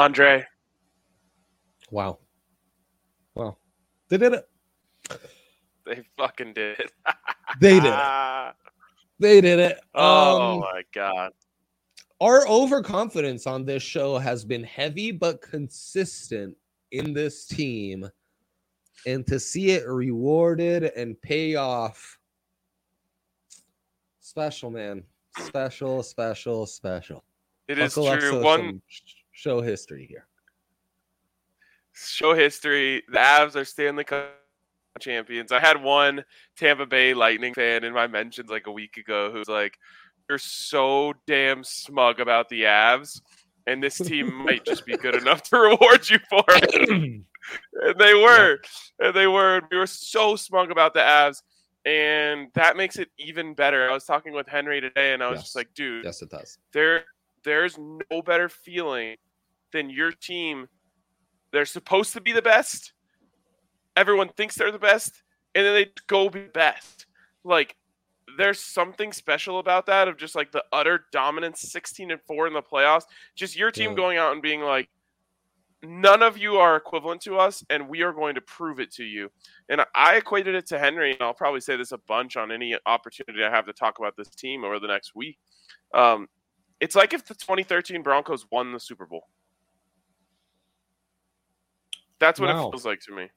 Andre. Wow. Wow. They did it. They fucking did it. They did it. They did it. oh Um, my god. our overconfidence on this show has been heavy but consistent in this team. And to see it rewarded and pay off. Special, man. Special, special, special. It is Buckle true. One show history here. show history. The Avs are Stanley Cup champions. I had one Tampa Bay Lightning fan in my mentions like a week ago who's like, "You're so damn smug about the Avs, and this team might just be good enough to reward you for it." and they were, and they were. We were so smug about the Avs, and that makes it even better. I was talking with Henry today, and I was Yes. just like, "Dude, yes, it does. there there's no better feeling than your team. They're supposed to be the best. Everyone thinks they're the best and then they go be best. Like there's something special about that of just like the utter dominance 16 and 4 in the playoffs. Just your team Yeah. going out and being like none of you are equivalent to us and we are going to prove it to you. And i equated it to henry and i'll probably say this a bunch on any opportunity i have to talk about this team over the next week. Um, it's like if the 2013 Broncos won the Super Bowl. That's what Wow. it feels like to me.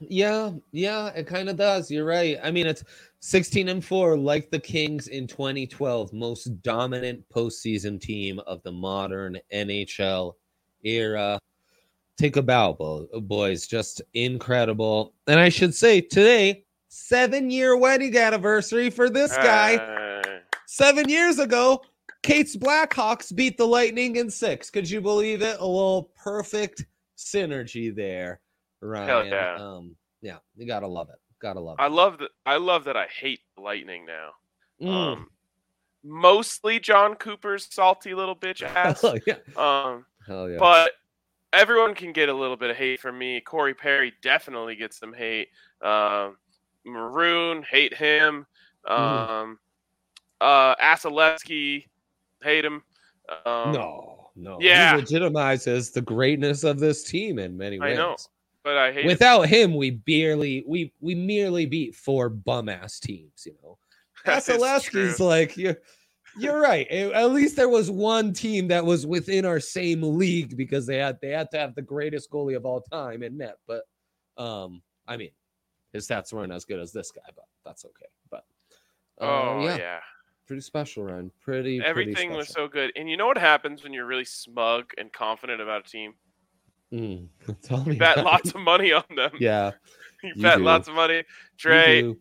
Yeah, yeah, it kind of does. You're right. I mean, it's 16 and 4, like the Kings in 2012, most dominant postseason team of the modern NHL era. Take a bow, boys. Just incredible. And I should say today, seven year wedding anniversary for this guy. Uh, Seven years ago, Kate's Blackhawks beat the Lightning in six. Could you believe it? A little perfect synergy there, Ryan. Hell yeah. Um, yeah, you gotta love it. Gotta love I it. love that. I love that. I hate Lightning now. Mm. Um, mostly John Cooper's salty little bitch ass. Hell yeah. Um, Hell yeah. but everyone can get a little bit of hate from me. Corey Perry definitely gets some hate. Um, Maroon hate him. Mhm. Um, uh, Vasilevsky hate him. Um, no, no. yeah. He legitimizes the greatness of this team in many ways. I know. but I hate it. Without him, we barely we we merely beat four bum ass teams, you know. Vasilevsky's like you're you're right. At least there was one team that was within our same league because they had they had to have the greatest goalie of all time in net. But um, I mean, his stats weren't as good as this guy, but that's okay. But uh, Oh yeah, yeah. Pretty special, run. Pretty pretty Everything was so good. And you know what happens when you're really smug and confident about a team? Mm, tell me. You bet about lots of money on them. Yeah, you, you bet do. lots of money. Trey.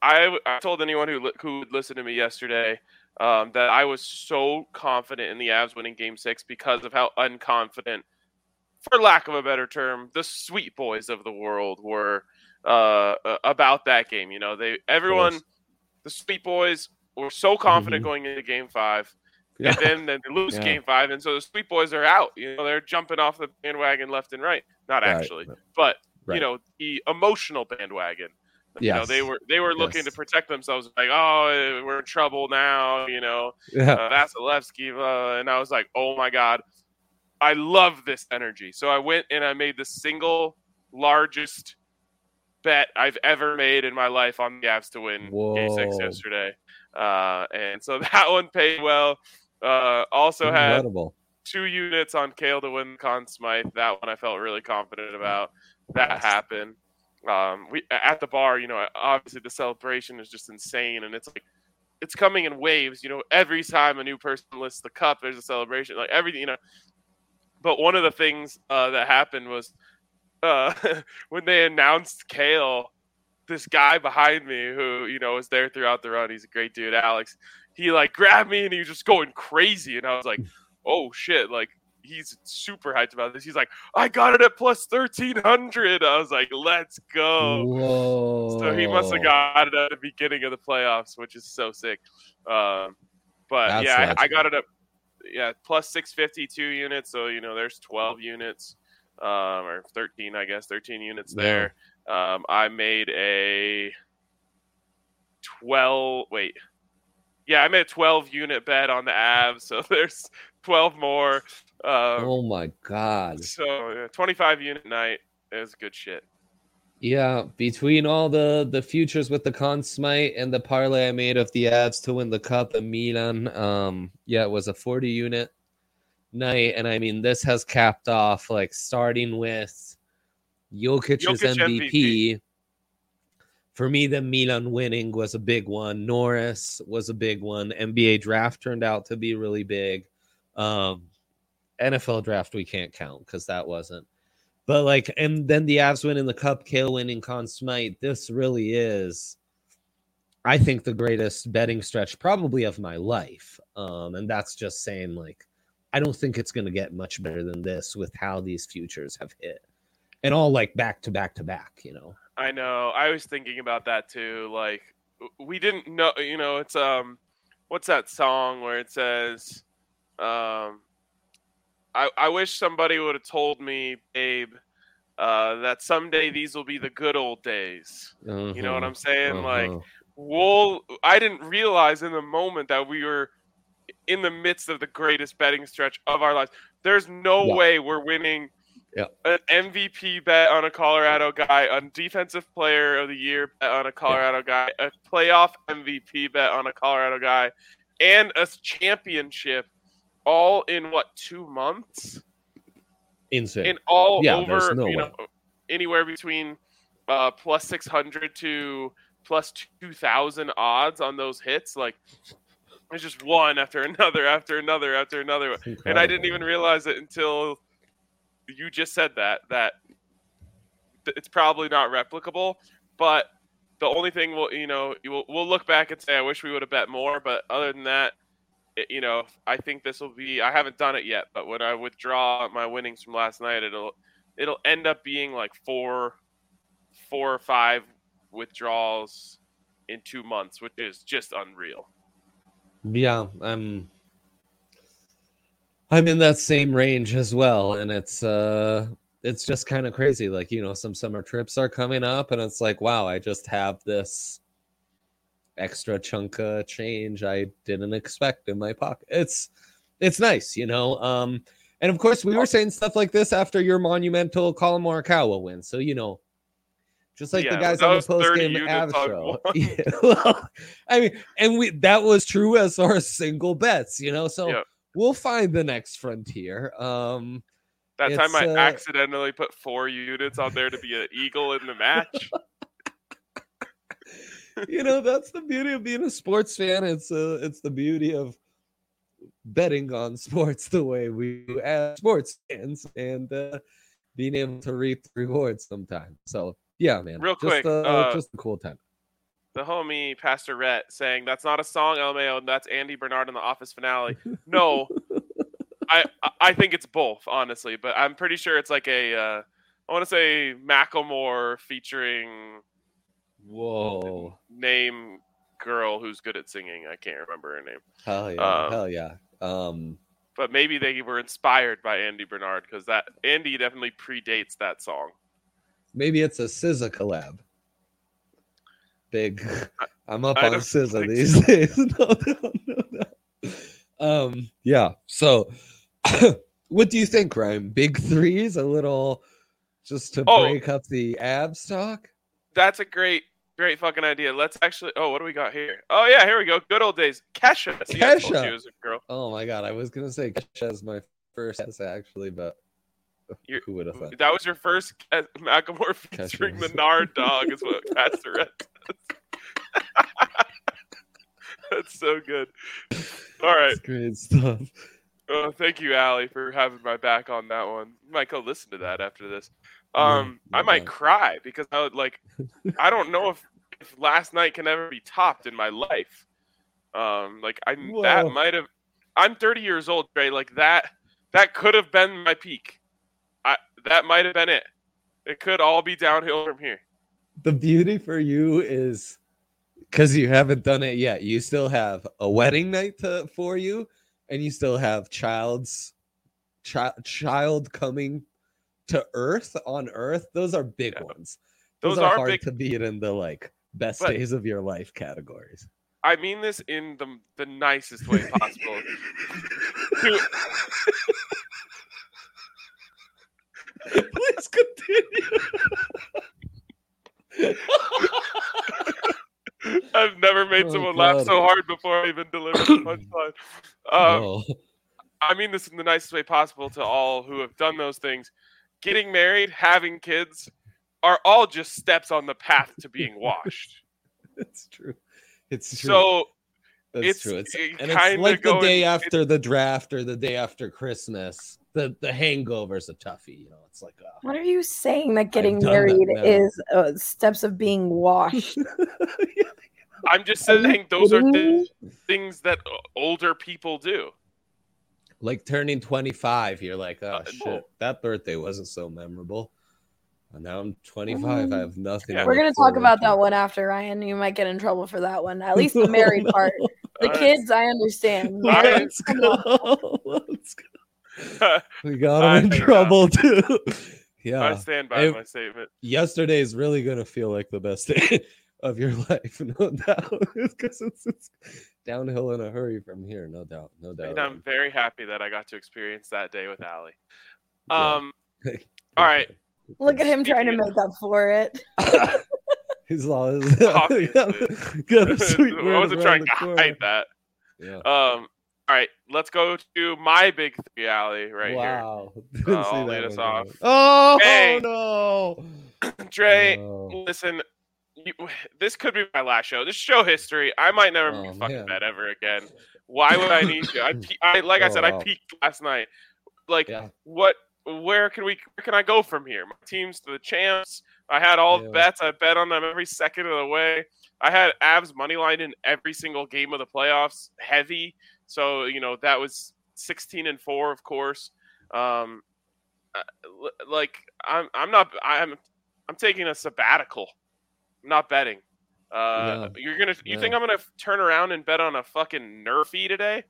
I, I told anyone who who would listen to me yesterday um, that I was so confident in the Avs winning Game Six because of how unconfident, for lack of a better term, the sweet boys of the world were uh, about that game. You know, they everyone, the sweet boys were so confident going into Game Five, Yeah. and then, then they lose Yeah. Game Five, and so the sweet boys are out. You know, they're jumping off the bandwagon left and right. Not Right, actually, but right. you know, the emotional bandwagon. You know, they were they were looking to protect themselves, like, oh, we're in trouble now. You know, Yeah. uh, Vasilevsky, uh, and I was like, oh my god, I love this energy. So I went and I made the single largest bet I've ever made in my life on the Avs to win Game Six yesterday, uh, and so that one paid well. Uh, also had two units on Cale to win Conn Smythe. That one I felt really confident about. That Nice. happened. Um, we at the bar, you know, obviously the celebration is just insane, and it's like it's coming in waves. You know, every time a new person lifts the cup, there's a celebration. Like everything, you know. But one of the things uh, that happened was uh, when they announced Cale, this guy behind me who you know was there throughout the run. He's a great dude, Alex. He like grabbed me and he was just going crazy, and I was like, "Oh shit!" Like he's super hyped about this. He's like, "I got it at plus thirteen hundred. I was like, "Let's go!" Whoa. So he must have got it at the beginning of the playoffs, which is so sick. Um, but That's yeah, I, I got it up. Yeah, plus six fifty two units. So you know, there's twelve units, um, or thirteen, I guess, thirteen units Yeah. there. Um, I made a twelve. Wait, Yeah, I made a 12 unit bet on the Avs, so there's 12 more. Uh, oh my god. So yeah, 25 unit night is good shit. Yeah, between all the the futures with the Conn Smythe and the parlay I made of the Avs to win the cup and Milan, um, yeah, it was a 40 unit night, and I mean this has capped off like starting with Jokic's Jokic MVP. MVP. For me, the Milan winning was a big one. Norris was a big one. NBA draft turned out to be really big. Um, NFL draft we can't count because that wasn't. But like, and then the Avs winning the cup, Cale winning Conn Smythe. This really is, I think, the greatest betting stretch probably of my life. Um, and that's just saying like, I don't think it's going to get much better than this with how these futures have hit, and all like back to back to back. You know. I know. I was thinking about that too. Like we didn't know. You know, it's um, what's that song where it says, um, I I wish somebody would have told me, babe, uh, that someday these will be the good old days. You know what Uh-huh, I'm saying? Like, uh-huh. well, I didn't realize in the moment that we were in the midst of the greatest betting stretch of our lives. There's no Yeah. way we're winning Yeah. an MVP bet on a Colorado guy, a defensive player of the year bet on a Colorado guy, a playoff MVP bet on a Colorado guy, and a championship all in what two months? insane. In all Yeah, over no you way. know anywhere between uh, plus six hundred to plus two thousand odds on those hits. Like it's just one after another after another after another. And I didn't even realize it until you just said that that it's probably not replicable. But the only thing we'll you know we'll, we'll look back and say I wish we would have bet more. But other than that, it, you know I think this will be I haven't done it yet. But when I withdraw my winnings from last night, it'll it'll end up being like four four or five withdrawals in two months, which is just unreal. Yeah, I'm I'm in that same range as well and it's uh it's just kind of crazy like you know some summer trips are coming up and it's like wow, I just have this extra chunk of change I didn't expect in my pocket. It's it's nice, you know. Um and of course we were saying stuff like this after your monumental Collin Morikawa win. So you know just like the guys on the was 30 post game Av show. Yeah, well, I mean, and we that was true as our single bets, you know. So Yeah. We'll find the next frontier. Um, That time I uh, accidentally put four units on there to be an eagle in the match. you know, that's the beauty of being a sports fan. It's uh, it's the beauty of betting on sports the way we do as sports fans and uh, being able to reap the rewards sometimes. So yeah, man. Real just, quick, uh, uh, just a cool time. The homie Pastor Rhett saying that's not a song, LMAO. That's Andy Bernard in the Office finale. No, I I- think it's both, honestly, but I'm pretty sure it's like a uh, I want to say Macklemore featuring Whoa. name girl who's good at singing. I can't remember her name, Hell yeah. Um, hell yeah. Um but maybe they were inspired by Andy Bernard because that Andy definitely predates that song. Maybe it's a SZA collab. Big. I'm up I on think these days. no, no, no, no. Um, yeah. So, what do you think, Ryan? Big threes, a little, just to Oh. break up the ab stock. That's a great, great fucking idea. Let's actually. Oh, what do we got here? Oh yeah, here we go. Good old days. Kesha. See, Kesha. you was a girl. Oh my god, I was gonna say Kesha as my first actually, but You're- who would have thought? That was your first Macklemore featuring the Nard dog, is what Pastor Red says. That's so good. All right. That's great stuff. Uh, thank you, Allie, for having my back on that one. You might go listen to that after this. Um, no I might cry because I would like. I don't know if, if last night can ever be topped in my life. Um, like I that might have. I'm 30 years old, Trey. Like that. That could have been my peak. I that might have been it. It could all be downhill from here. The beauty for you is because you haven't done it yet you still have a wedding night to, for you and you still have child's chi- child coming to earth on earth those are big Yeah. ones those, Those are, are hard big- to beat in the like best But- days of your life categories I mean this in the the nicest way possible. Please continue. I've never made Oh, someone laugh so hard before I even delivered the punchline. Um, Oh. I mean this in the nicest way possible to all who have done those things. Getting married, having kids, are all just steps on the path to being washed. It's true. It's true. so That's it's- true. It's, it and it's like the going- day after the draft or the day after Christmas. The the hangover's a toughie. You know, it's like uh, What are you saying that getting married now. is uh, steps of being washed? I'm just saying those are kidding things, that uh, older people do. like turning 25. You're like, oh Uh, shit, no. that birthday wasn't so memorable. And now I'm 25. I have nothing. Yeah. We're gonna talk about to. that one after Ryan. You might get in trouble for that one. At least the married part. The Uh, kids, I understand. I- Let's go. Let's go. We got him in think, trouble too. Yeah. I Yeah. stand by I- my statement. yesterday is really gonna feel like the best day of your life, no doubt, because it's, it's downhill in a hurry from here, no doubt, no doubt. And I'm very happy that I got to experience that day with Allie. Yeah. Um, all right. Look at him trying to make up for it. He's lost. Obviously. Got a sweet I wasn't trying to hide that. Yeah. Um, all right, let's go to my big three alley right here. wow. Uh, see I'll lead us off. Oh Hey. no. here. Dre, No. listen, you, this could be my last show. This show history. I might never Oh, a fucking bet ever again. Why would I need to? I, I like I Oh, said, I peaked last night. Like, Yeah. what? Where can we? Where can I go from here? My team's to the champs. I had all the Yeah. bets. I bet on them every second of the way. I had Avs money line in every single game of the playoffs, heavy. So you know that was sixteen and four, of course. Um, uh, like I'm, I'm not. I'm, I'm taking a sabbatical. I'm not betting. Uh, you're gonna. You Yeah. think I'm gonna turn around and bet on a fucking Nerfy today?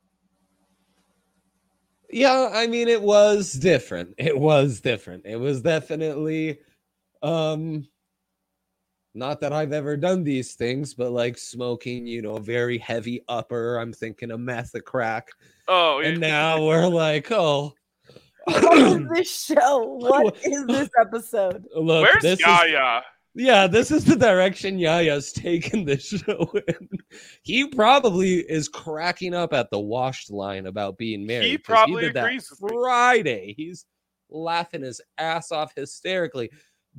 Yeah, I mean it was different. It was different. It was definitely um not that I've ever done these things, but like smoking, you know, a very heavy upper. I'm thinking a meth, a crack. Oh, And yeah. now we're like, oh What is this show? What is this episode? look, where's this is Yaya? yeah, this is the direction Yaya's taken this show in. He probably is cracking up at the washed line about being married. 'cause probably did that agrees with me. Friday. He's laughing his ass off hysterically.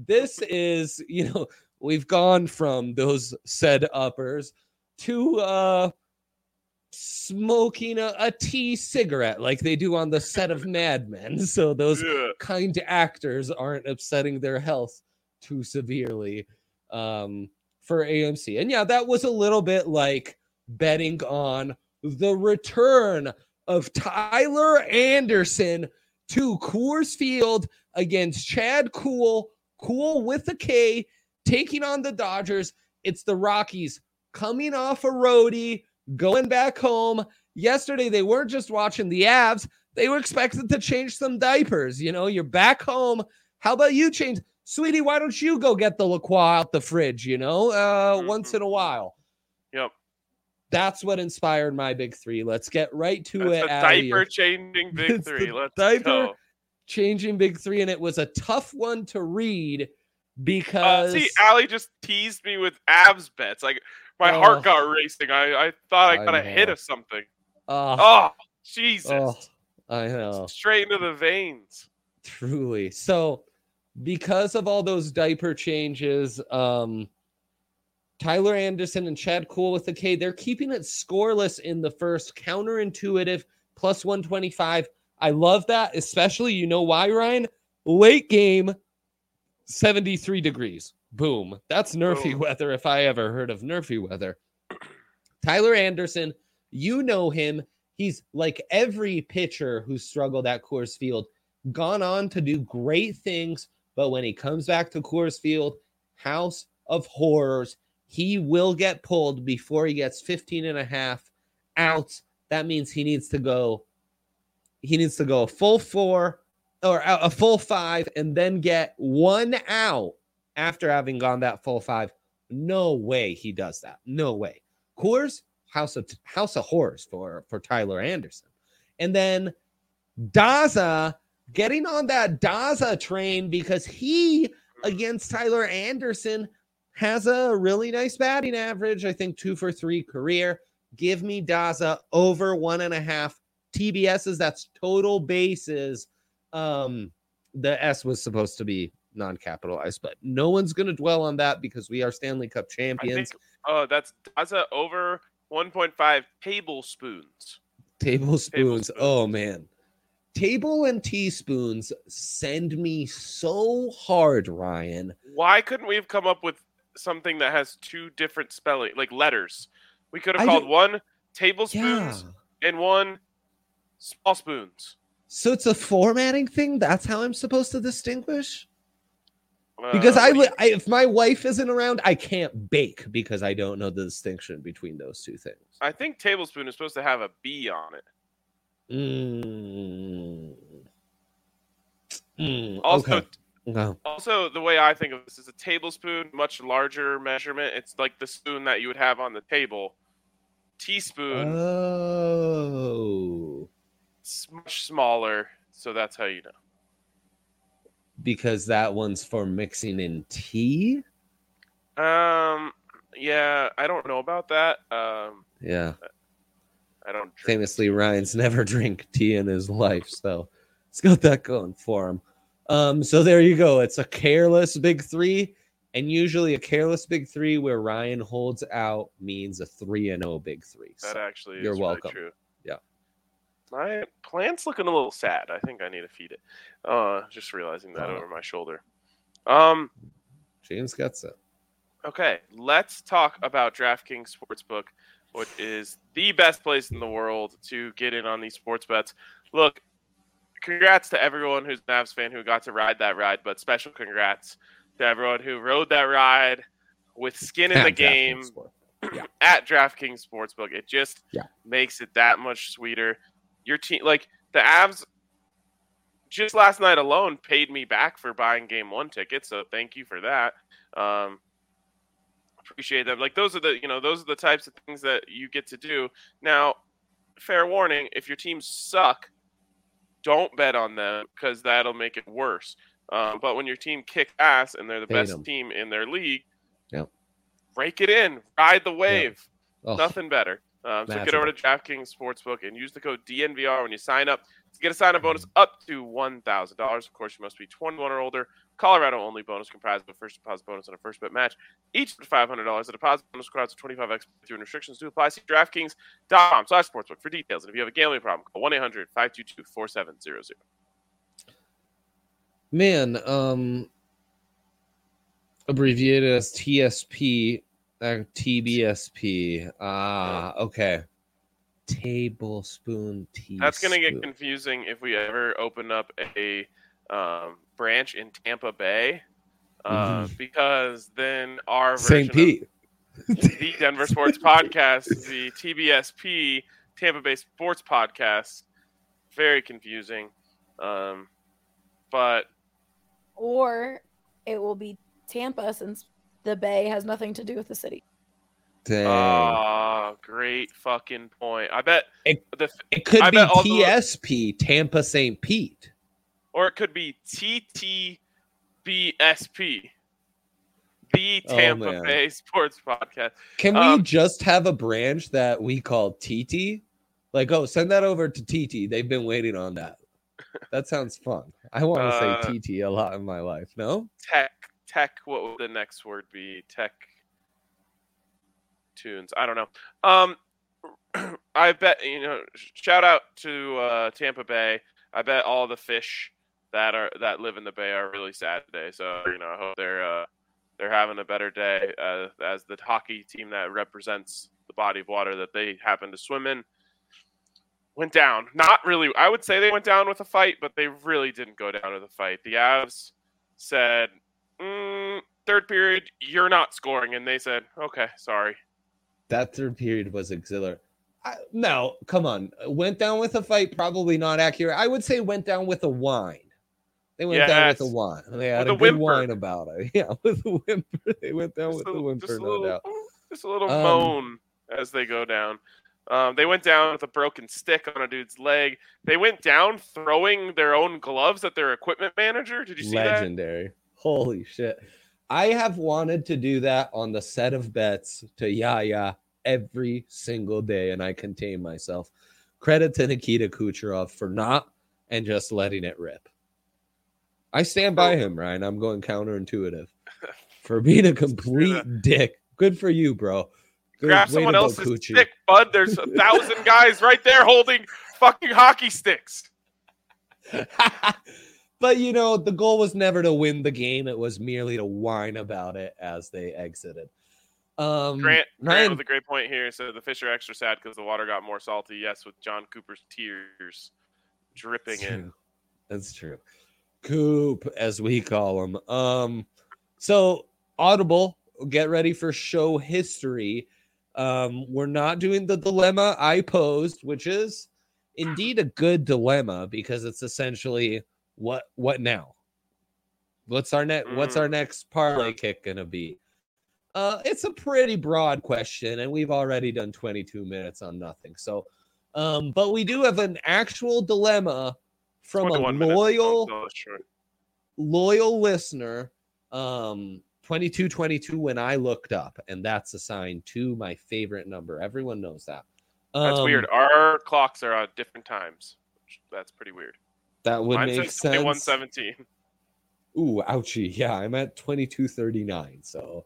This is, you know, we've gone from those said uppers to uh smoking a, a tea cigarette like they do on the set of Mad Men. So those Yeah. kind actors aren't upsetting their health too severely um, for AMC. And yeah, that was a little bit like betting on the return of Tyler Anderson to Coors Field against Chad Kuhl, Cool with a K, taking on the Dodgers. It's the Rockies coming off a roadie, going back home. Yesterday, they weren't just watching the Avs, they were expected to change some diapers. You know, you're back home. How about you change? Sweetie, why don't you go get the LaCroix out the fridge, you know, uh, once in a while? Yep. That's what inspired my big three. Let's get right to That's it. a out here. diaper changing big three. Let's diaper go. Changing big three, and it was a tough one to read Uh, because see, Allie just teased me with Avs bets. Like my Oh. heart got racing. I, I thought I I got a hit of something. uh, Oh, Jesus! oh, I know. Straight into the veins. Truly. So, because of all those diaper changes, um, Tyler Anderson and Chad Kuhl with the K, they're keeping it scoreless in the first. Counterintuitive, plus 125. I love that, especially, you know why, Ryan? Late game, 73 degrees. Boom. That's nerfy Boom. weather if I ever heard of nerfy weather. Tyler Anderson, you know him. He's like every pitcher who struggled at Coors Field, gone on to do great things. But when he comes back to Coors Field, house of horrors, he will get pulled before he gets 15 and a half outs. That means he needs to go, he needs to go a full four or a full five and then get one out after having gone that full five. No way he does that. No way. Coors, house of house of horrors for for Tyler Anderson. And then Daza getting on that Daza train because he against Tyler Anderson has a really nice batting average. I think two for three career. Give me Daza over one and a half TBSs. That's total bases. Um, the S was supposed to be non-capitalized, but no one's going to dwell on that because we are Stanley Cup champions. oh, that's Daza over 1.5 tablespoons. Tablespoons. Tablespoons. Oh man. Table and teaspoons send me so hard, Ryan. Why couldn't we have come up with something that has two different spelling, like letters? We could have I called don't- one Yeah. tablespoons and one small spoons. So it's a formatting thing. That's how I'm supposed to distinguish. Uh, Because I, I, if my wife isn't around, I can't bake because I don't know the distinction between those two things. I think tablespoon is supposed to have a B on it. Mm. Mm, Also, okay. No. also the way I think of this is a tablespoon, much larger measurement. It's like the spoon that you would have on the table. Teaspoon, Oh, much smaller, so that's how you know. because that one's for mixing in tea. Um, yeah, I don't know about that. Um, Yeah. I don't. Drink. Famously, Ryan's never drink tea in his life, so it's got that going for him. Um, so there you go. It's a careless big three, and usually a careless big three where Ryan holds out means a three and oh big three. That So, actually you're is really welcome. true. Yeah. My plant's looking a little sad. I think I need to feed it. Uh, just realizing that Oh. over my shoulder. Um. James gets it. Okay, let's talk about DraftKings Sportsbook, which is the best place in the world to get in on these sports bets. Look, congrats to everyone who's an Avs fan who got to ride that ride, but special congrats to everyone who rode that ride with skin in the game Sport. at DraftKings Sportsbook. It just Yeah. makes it that much sweeter. Your team, like the Avs, just last night alone paid me back for buying Game One tickets. So thank you for that. Um, appreciate them. Like those are the you know those are the types of things that you get to do. Now, fair warning: if your teams suck, don't bet on them because that'll make it worse. Um, but when your team kicks ass and they're the best best 'em. team in their league, Yep. rake it in, ride the wave. Oh, Nothing better. Um, so get over to DraftKings Sportsbook and use the code DNVR when you sign up to get a sign-up bonus up to one thousand dollars. Of course, you must be 21 or older. Colorado only bonus comprised of a first deposit bonus and a first bet match. Each of five hundred dollars. The deposit bonus requires a 25x through restrictions do apply. See DraftKings.com slash sportsbook for details. And if you have a gambling problem, call 1-800-522-4700. Man, um, abbreviated as TSP, uh, TBSP. Ah, okay. Tablespoon tea. That's going to get confusing if we ever open up a um, branch in Tampa Bay. Uh, Because then our St. Pete. the Denver Sports Podcast, the TBSP Tampa Bay Sports Podcast. Very confusing. Um, but Or it will be Tampa since the Bay has nothing to do with the city. Dang. oh, great fucking point. I bet It- the it could I be bet all the- TSP, Tampa St. Pete. or it could be TTBSP, the Oh, Tampa man. Bay Sports Podcast. Can we Um, just have a branch that we call TT? Like, oh, send that over to TT. They've been waiting on that. That sounds fun. I want to Uh, say TT a lot in my life. No? Tech, tech. What would the next word be? Tech tunes. I don't know. Um, I bet you know. Shout out to uh, Tampa Bay. I bet all the fish that are that live in the bay are really sad today. So you know, I hope they're uh, they're having a better day uh, as the hockey team that represents the body of water that they happen to swim in went down. Not really. I would say they went down with a fight, but they really didn't go down with a fight. The Avs said, mm, third period, you're not scoring. And they said, okay, sorry. That third period was exhilarating. I, no, come on. Went down with a fight, probably not accurate. I would say went down with a whine. They went down with a Yes. whine. They had With a, a good whine about it. Yeah, with a whimper. They went down Just with a, a whimper, just a no little, doubt. just a little Um, moan. as they go down. Um, they went down with a broken stick on a dude's leg. They went down throwing their own gloves at their equipment manager. Did you see that? Legendary. Holy shit. I have wanted to do that on the set of bets to Yaya every single day, and I contain myself. Credit to Nikita Kucherov for not and just letting it rip. I stand by oh. him, Ryan. I'm going counterintuitive for being a complete dick. Good for you, bro. Good Grab someone else's Coochie. stick, bud. There's a thousand guys right there holding fucking hockey sticks. but you know, the goal was never to win the game. It was merely to whine about it as they exited. Um, Grant, Grant Ryan, with a great point here. So the fish are extra sad because the water got more salty. Yes, with John Cooper's tears dripping That's in. true. That's true. Coop, as we call him. Um, so Audible, get ready for show history. Um, we're not doing the dilemma I posed, which is indeed a good dilemma because it's essentially what what now? What's our next what's our next parlay kick gonna be? Uh, it's a pretty broad question, and we've already done 22 minutes on nothing. So, um, but we do have an actual dilemma from a loyal Oh, sure. loyal listener um 2222 when i looked up and that's assigned to my favorite number everyone knows that That's Um, weird. Our clocks are at different times. That's pretty weird. That would Mine make sense 2117. ooh ouchie yeah i'm at 2239 so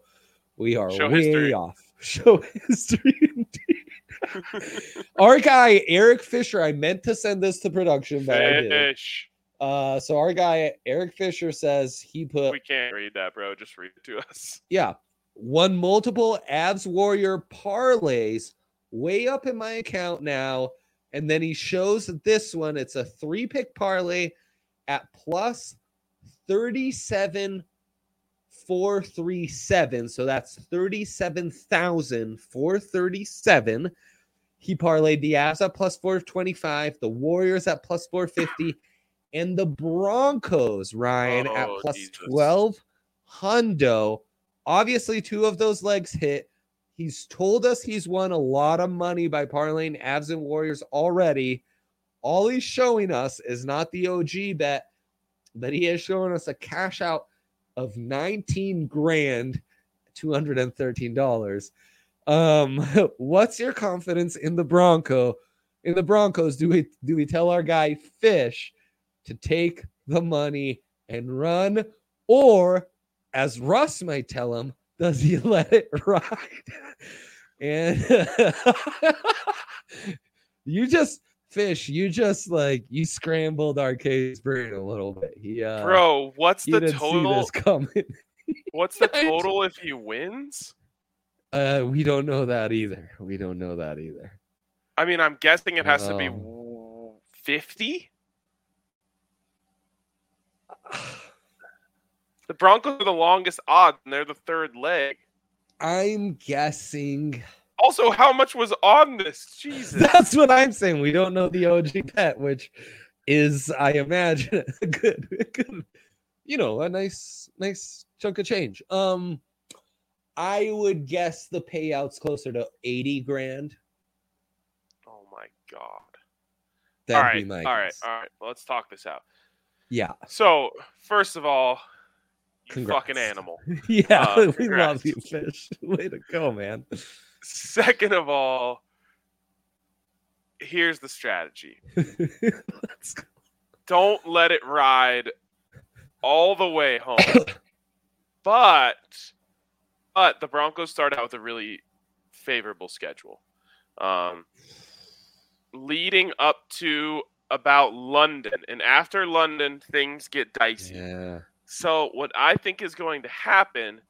we are Show way history. off show history indeed our guy eric fisher i meant to send this to production but i did Fish. uh so our guy eric fisher says he put We can't read that, bro. Just read it to us. yeah, won multiple Avs Warrior parlays way up in my account now. And then he shows this one. It's a three pick parlay at plus 37 437. So that's 37,437. He parlayed the Avs at plus 425, the Warriors at plus 450, and the Broncos, Ryan, at Oh, plus Jesus. 12 hundo. Obviously, two of those legs hit. He's told us he's won a lot of money by parlaying Avs and Warriors already. All he's showing us is not the OG bet, but he is showing us a cash out of 19 grand, $213. Um, what's your confidence in the Bronco? In the Broncos, do we do we tell our guy Fish to take the money and run, or as Russ might tell him, does he let it ride? and you just fish, you just like you scrambled Arcade's brain a little bit. He uh Bro, what's he the total? coming. What's the total if he wins? Uh we don't know that either. We don't know that either. I mean, I'm guessing it has to be Um, 50. The Broncos are the longest odds, and they're the third leg. I'm guessing Also, how much was on this? Jesus. That's what I'm saying. We don't know the OG pet, which is, I imagine, a good, a good, you know, a nice, nice chunk of change. Um, I would guess the payouts closer to 80 grand. Oh my god. That'd all right, all right, all right. Let's talk this out. Yeah. So, first of all, Congrats. fucking animal. Yeah. Uh, we love you, fish. Way to go, man. Second of all, here's the strategy. Let's go. Don't let it ride all the way home. but but the Broncos start out with a really favorable schedule. Um, leading up to about London, and after London, things get dicey. Yeah. So what I think is going to happen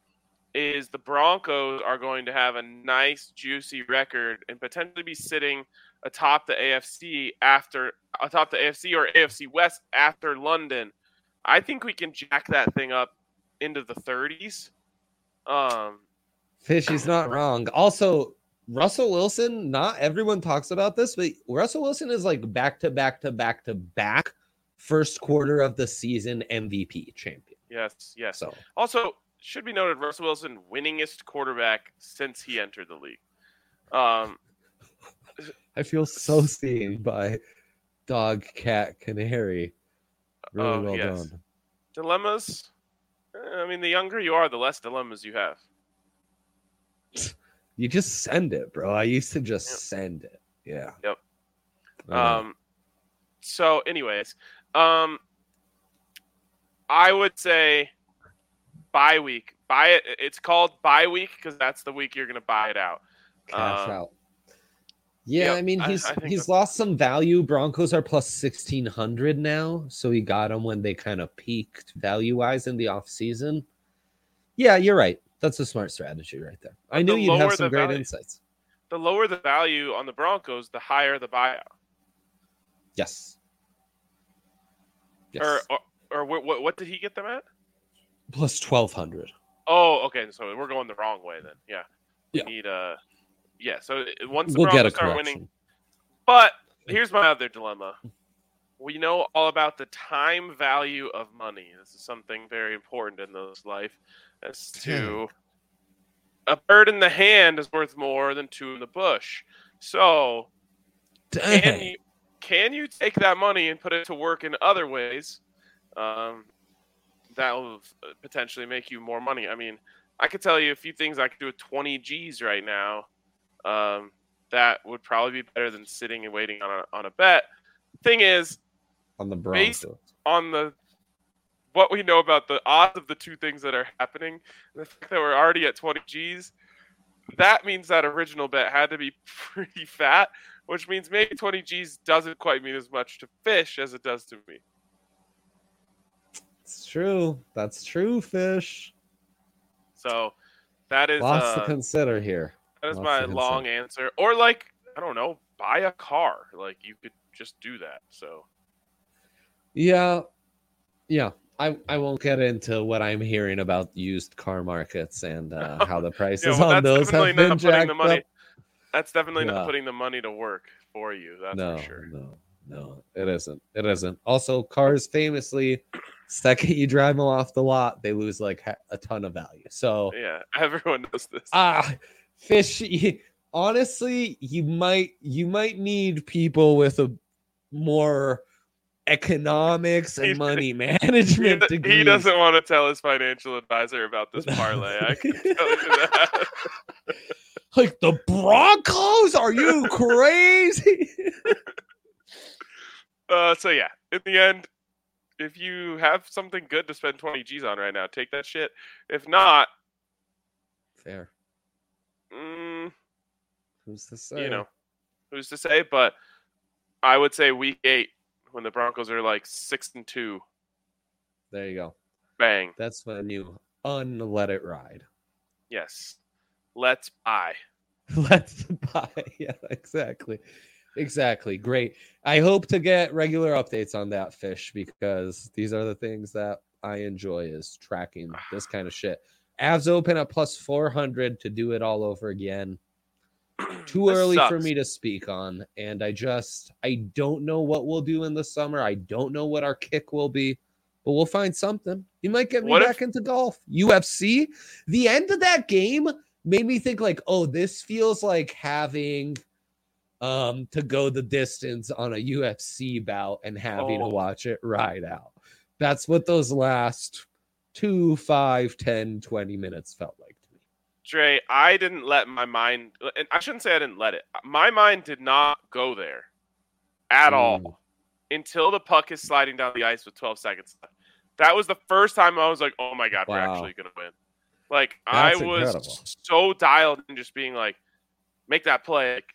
is the Broncos are going to have a nice juicy record and potentially be sitting atop the AFC after atop the AFC or AFC West after London. I think we can jack that thing up into the 30s. Um Fishy's not wrong. Also, Russell Wilson, not everyone talks about this, but Russell Wilson is like back to back to back to back first quarter of the season MVP champion. Yes, yes. So Also, should be noted Russell Wilson winningest quarterback since he entered the league. Um, I feel so seen by dog, cat, canary. Really Oh, well yes. done. dilemmas. eh, I mean, the younger you are, the less dilemmas you have. You just send it, bro. I used to just Yep. send it. Yeah. Yep. Know. Um, so, anyways, um, I would say buy week. Buy it. It's called buy week because that's the week you're gonna buy it out. cash um, out. Yeah, yep, I mean he's I think he's lost some value. Broncos are plus sixteen hundred now, so he got him when they kind of peaked value wise in the off season. Yeah, you're right. That's a smart strategy right there. I knew the you'd have some great value- insights. The lower the value on the Broncos, the higher the buyout. Yes. Yes. Or, or, or what, what, what did he get them at? plus twelve hundred. Oh, okay. So we're going the wrong way then. Yeah. We Yeah. need uh yeah. So once the We'll get Broncos a start correction. winning, but here's my other dilemma. We know all about the time value of money. This is something very important in this life. As to a bird in the hand is worth more than two in the bush. So can you can you take that money and put it to work in other ways um, that will potentially make you more money i mean i could tell you a few things i could do with 20 g's right now um, that would probably be better than sitting and waiting on a, on a bet thing is on the based- Broncos. on the what we know about the odds of the two things that are happening, the fact that we're already at 20 G's, that means that original bet had to be pretty fat, which means maybe 20 G's doesn't quite mean as much to fish as it does to me. It's true. That's true, fish. So that is Lots uh, to consider here. that is lots my long answer. Or like I don't know, buy a car. Like you could just do that. So Yeah. Yeah. I, I won't get into what I'm hearing about used car markets and uh, how the prices yeah, well, on those have been jacked the money. up. That's definitely Yeah. not putting the money to work for you. That's no, for sure. no, no, it isn't. It isn't. Also, cars famously, second you drive them off the lot, they lose like a ton of value. So, Yeah, everyone knows this. ah, fish. Honestly, you might you might need people with a more economics and money he, management he degree. doesn't want to tell his financial advisor about this parlay. I can tell you that. like the Broncos. Are you crazy? Uh, so yeah, in the end, if you have something good to spend 20 G's on right now, take that shit. If not, Fair. mm, Who's to say? you know, who's to say? But I would say week eight when the Broncos are like six and two, There you go. bang, That's when you unlet it ride. yes, let's buy. Let's buy. Yeah, exactly. Exactly. Great. I hope to get regular updates on that fish because these are the things that I enjoy is tracking ah. this kind of shit. Avs open at plus 400 to do it all over again. Too This early for me to speak on. And I just, I don't know what we'll do in the summer. I don't know what our kick will be, but we'll find something. You might get me What if- back into golf. UFC, the end of that game made me think like, oh, this feels like having um to go the distance on a UFC bout and having Oh. to watch it ride out. That's what those last two, five, 10, 20 minutes felt like to me. Dre, I didn't let my mind, and I shouldn't say I didn't let it. My mind did not go there at Mm. all until the puck is sliding down the ice with 12 seconds left. That was the first time I was like, "Oh my god, we're actually gonna win!" Like That's I was incredible. so dialed in, just being like, "Make that play, like,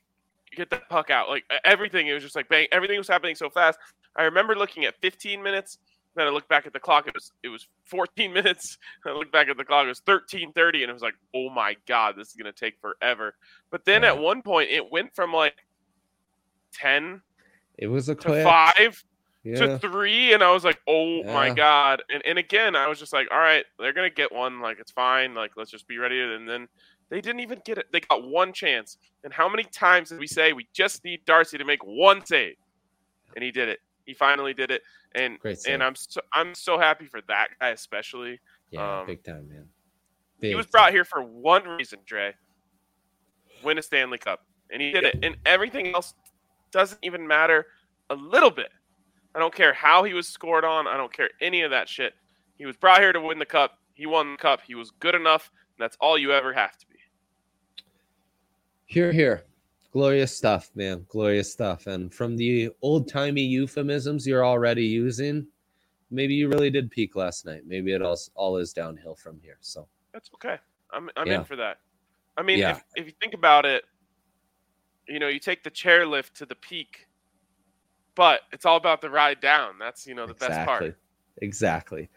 get that puck out." Like everything, it was just like bang. Everything was happening so fast. I remember looking at 15 minutes. Then I looked back at the clock. It was it was 14 minutes. I looked back at the clock. It was 13:30, and it was like, "Oh my god, this is gonna take forever." But then Yeah. at one point, it went from like 10 It was a to five yeah. to three, and I was like, "Oh my god!" And and again, I was just like, "All right, they're gonna get one. Like it's fine. Like let's just be ready." And then they didn't even get it. They got one chance. And how many times did we say we just need Darcy to make one save? And he did it. He finally did it. And and I'm so I'm so happy for that guy especially. yeah, um, big time, man. he Big was time. brought here for one reason, Dre. win a Stanley Cup, and he did it. And everything else doesn't even matter a little bit. I don't care how he was scored on. I don't care any of that shit. He was brought here to win the cup. He won the cup. He was good enough. And that's all you ever have to be. Here, here. Glorious stuff, man. Glorious stuff. And from the old timey euphemisms you're already using, maybe you really did peak last night. Maybe it all, all is downhill from here. So That's okay. I'm, I'm Yeah. in for that. I mean, Yeah. if, if you think about it, you know, you take the chairlift to the peak, but it's all about the ride down. That's, you know, the best part. Exactly.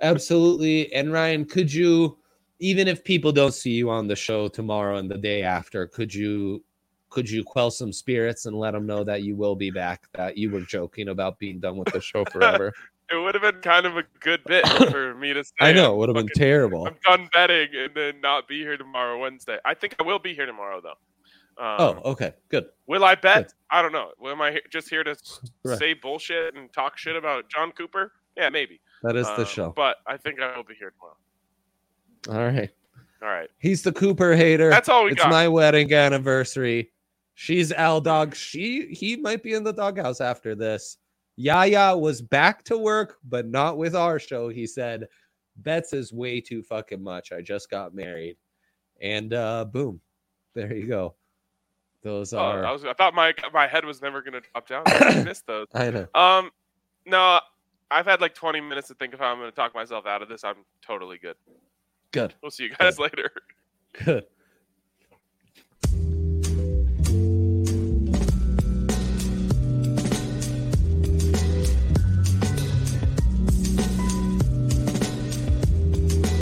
Absolutely. And Ryan, could you, even if people don't see you on the show tomorrow and the day after, could you could you quell some spirits and let them know that you will be back? That you were joking about being done with the show forever. It would have been kind of a good bit for me to say. I know it would have been terrible. I'm done betting and then not be here tomorrow, Wednesday. I think I will be here tomorrow, though. Um, Oh, okay, good. Will I bet? Good. I don't know. Am I just here to Right. say bullshit and talk shit about Jon Cooper? Yeah, maybe. That is the Um, show. But I think I will be here tomorrow. All right. All right. He's the Cooper hater. That's all we it's got. It's my wedding anniversary. She's Al Dog. She he might be in the doghouse after this. Yaya was back to work, but not with our show. He said, Bets is way too fucking much. I just got married. And uh boom. There you go. Those Oh, are I was. I thought my my head was never gonna drop down. I missed those. I know. Um, no, I've had like 20 minutes to think of how I'm gonna talk myself out of this. I'm totally good. Good. We'll see you guys later. Good.